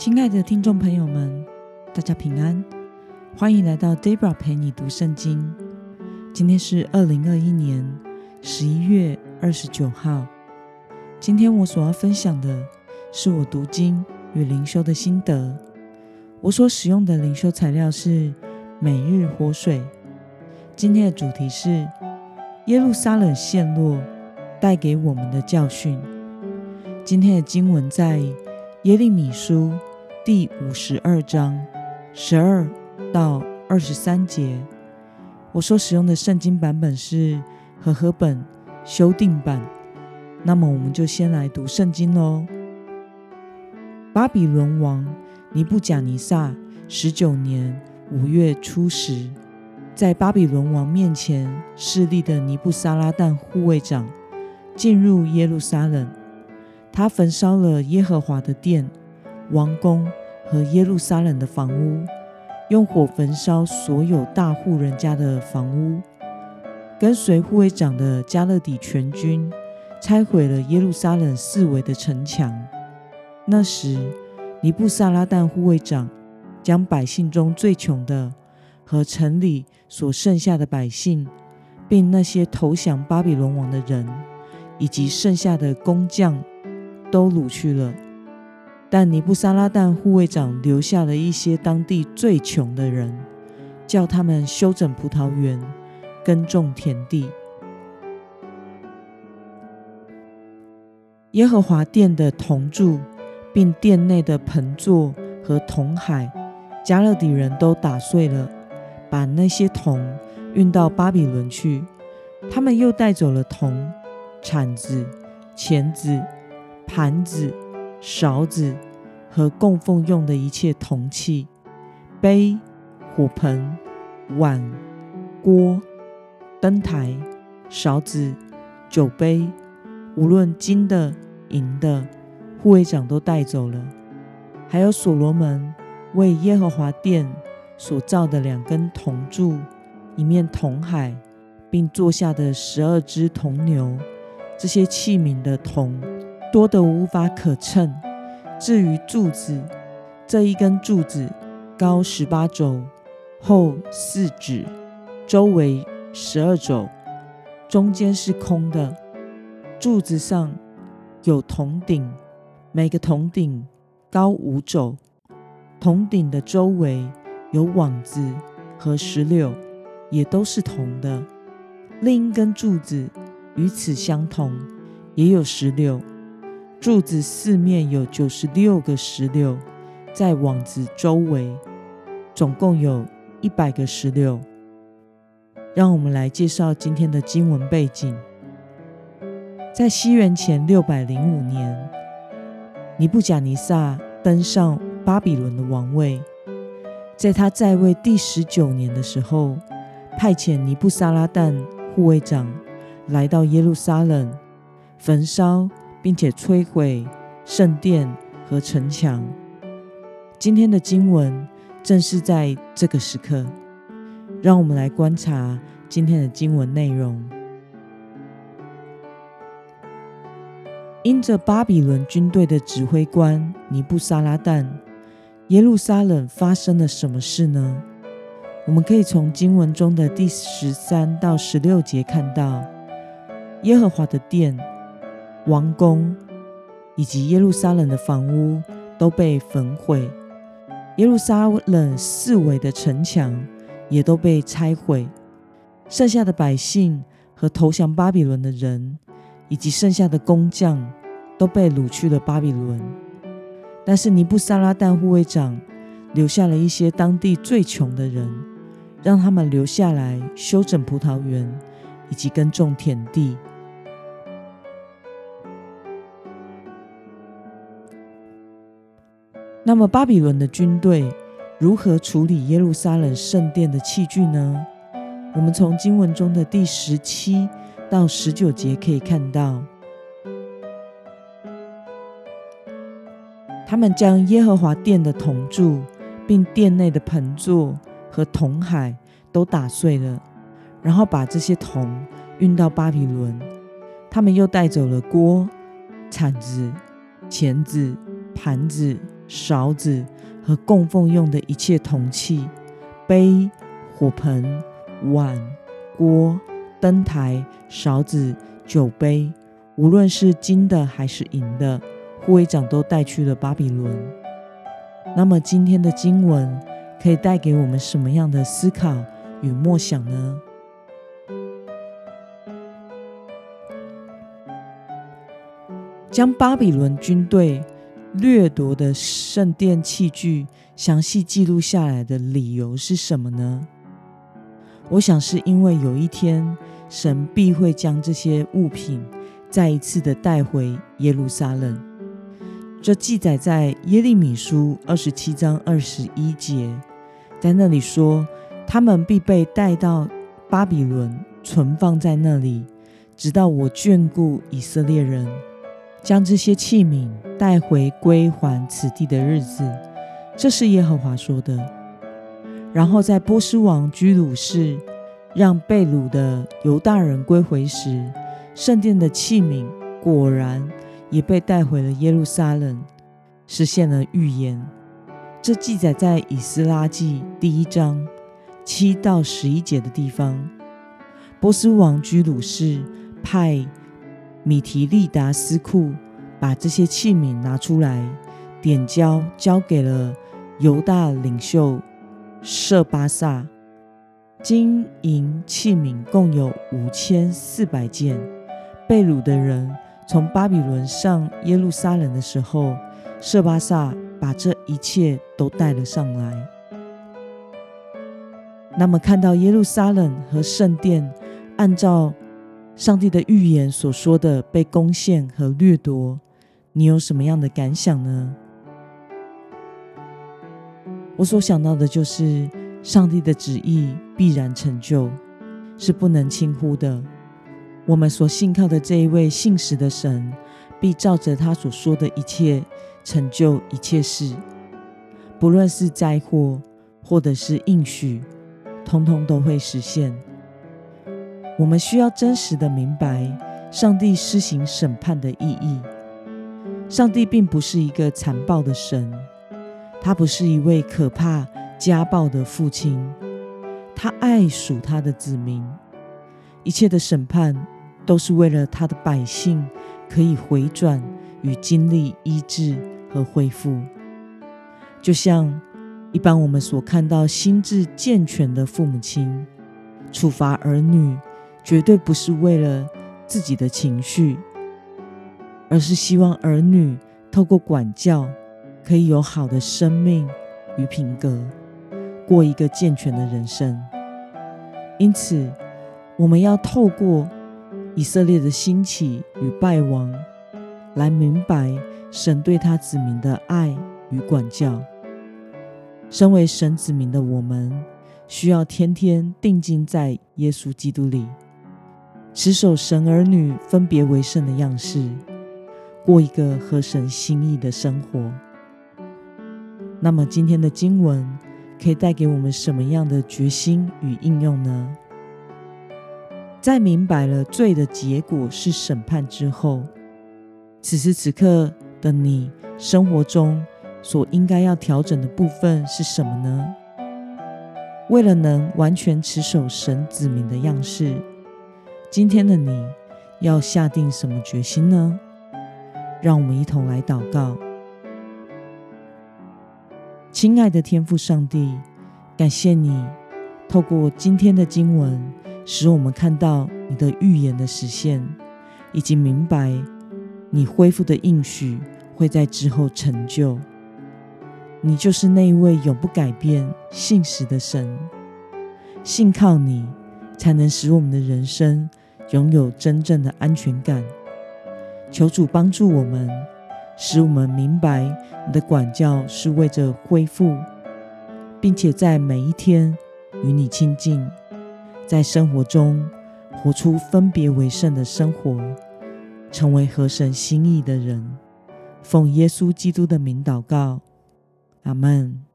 亲爱的听众朋友们，大家平安，欢迎来到 Debra 陪你读圣经。今天是二零二一年十一月二十九号。今天我所要分享的是我读经与灵修的心得。我所使用的灵修材料是每日活水。今天的主题是耶路撒冷陷落带给我们的教训。今天的经文在耶利米书。第五十二章十二到二十三节，我所使用的圣经版本是和合本修订版。那么，我们就先来读圣经喽。巴比伦王尼布甲尼撒十九年五月初十，在巴比伦王面前势立的尼布撒拉旦护卫长进入耶路撒冷，他焚烧了耶和华的殿。王宫和耶路撒冷的房屋，用火焚烧所有大户人家的房屋。跟随护卫长的加勒底全军拆毁了耶路撒冷四围的城墙。那时，尼布撒拉旦护卫长将百姓中最穷的和城里所剩下的百姓，并那些投降巴比伦王的人，以及剩下的工匠，都掳去了。但尼布撒拉旦护卫长留下了一些当地最穷的人，叫他们修整葡萄园、耕种田地。耶和华殿的铜柱，并殿内的盆座和铜海，加勒底人都打碎了，把那些铜运到巴比伦去。他们又带走了铜、铲子、钳子、盘子。勺子和供奉用的一切铜器、杯、火盆、碗、锅、灯台、勺子、酒杯，无论金的、银的，护卫长都带走了。还有所罗门为耶和华殿所造的两根铜柱、一面铜海，并坐下的十二只铜牛，这些器皿的铜。多得无法可称。至于柱子，这一根柱子高十八肘，厚四指，周围十二肘，中间是空的。柱子上有铜顶，每个铜顶高五肘。铜顶的周围有网子和石榴，也都是铜的。另一根柱子与此相同，也有石榴。柱子四面有九十六个石榴，在网子周围，总共有一百个石榴。让我们来介绍今天的经文背景。在西元前六百零五年，尼布甲尼撒登上巴比伦的王位，在他在位第十九年的时候，派遣尼布撒拉旦护卫长来到耶路撒冷，焚烧。并且摧毁圣殿和城墙。今天的经文正是在这个时刻，让我们来观察今天的经文内容。因着巴比伦军队的指挥官尼布撒拉旦，耶路撒冷发生了什么事呢？我们可以从经文中的第十三到十六节看到，耶和华的殿。王宫以及耶路撒冷的房屋都被焚毁，耶路撒冷四围的城墙也都被拆毁，剩下的百姓和投降巴比伦的人，以及剩下的工匠都被掳去了巴比伦。但是尼布撒拉旦护卫长留下了一些当地最穷的人，让他们留下来修整葡萄园以及耕种田地。那么，巴比伦的军队如何处理耶路撒冷圣殿的器具呢？我们从经文中的第十七到十九节可以看到，他们将耶和华殿的铜柱，并殿内的盆座和铜海都打碎了，然后把这些铜运到巴比伦。他们又带走了锅、铲子、钳子、盘子。勺子和供奉用的一切铜器、杯、火盆、碗、锅、灯台、勺子、酒杯，无论是金的还是银的，护卫长都带去了巴比伦。那么，今天的经文可以带给我们什么样的思考与默想呢？将巴比伦军队掠夺的圣殿器具详细记录下来的理由是什么呢？我想是因为有一天神必会将这些物品再一次的带回耶路撒冷。这记载在耶利米书二十七章二十一节，在那里说，他们必被带到巴比伦，存放在那里，直到我眷顾以色列人。将这些器皿带回归还此地的日子，这是耶和华说的。然后在波斯王居鲁士让被掳的犹大人归回时，圣殿的器皿果然也被带回了耶路撒冷，实现了预言。这记载在以斯拉记第一章七到十一节的地方。波斯王居鲁士派。米提利达斯库把这些器皿拿出来，点交交给了犹大领袖舍巴萨。金银器皿共有五千四百件。被掳的人从巴比伦上耶路撒冷的时候，舍巴萨把这一切都带了上来。那么，看到耶路撒冷和圣殿，按照。上帝的预言所说的被攻陷和掠夺，你有什么样的感想呢？我所想到的就是，上帝的旨意必然成就，是不能轻忽的。我们所信靠的这一位信实的神，必照着他所说的一切成就一切事，不论是灾祸或者是应许，通通都会实现。我们需要真实的明白上帝施行审判的意义。上帝并不是一个残暴的神，他不是一位可怕家暴的父亲，他爱属他的子民。一切的审判都是为了他的百姓可以回转与经历医治和恢复。就像一般我们所看到心智健全的父母亲处罚儿女。绝对不是为了自己的情绪，而是希望儿女透过管教，可以有好的生命与品格，过一个健全的人生。因此，我们要透过以色列的兴起与败亡，来明白神对他子民的爱与管教。身为神子民的我们，需要天天定睛在耶稣基督里。持守神儿女分别为圣的样式，过一个合神心意的生活。那么，今天的经文可以带给我们什么样的决心与应用呢？在明白了罪的结果是审判之后，此时此刻的你生活中所应该要调整的部分是什么呢？为了能完全持守神子民的样式。今天的你要下定什么决心呢？让我们一同来祷告。亲爱的天父上帝，感谢你透过今天的经文，使我们看到你的预言的实现，以及明白你恢复的应许会在之后成就。你就是那一位永不改变、信实的神，信靠你，才能使我们的人生。拥有真正的安全感，求主帮助我们，使我们明白你的管教是为着恢复，并且在每一天与你亲近，在生活中活出分别为圣的生活，成为合神心意的人。奉耶稣基督的名祷告，阿门。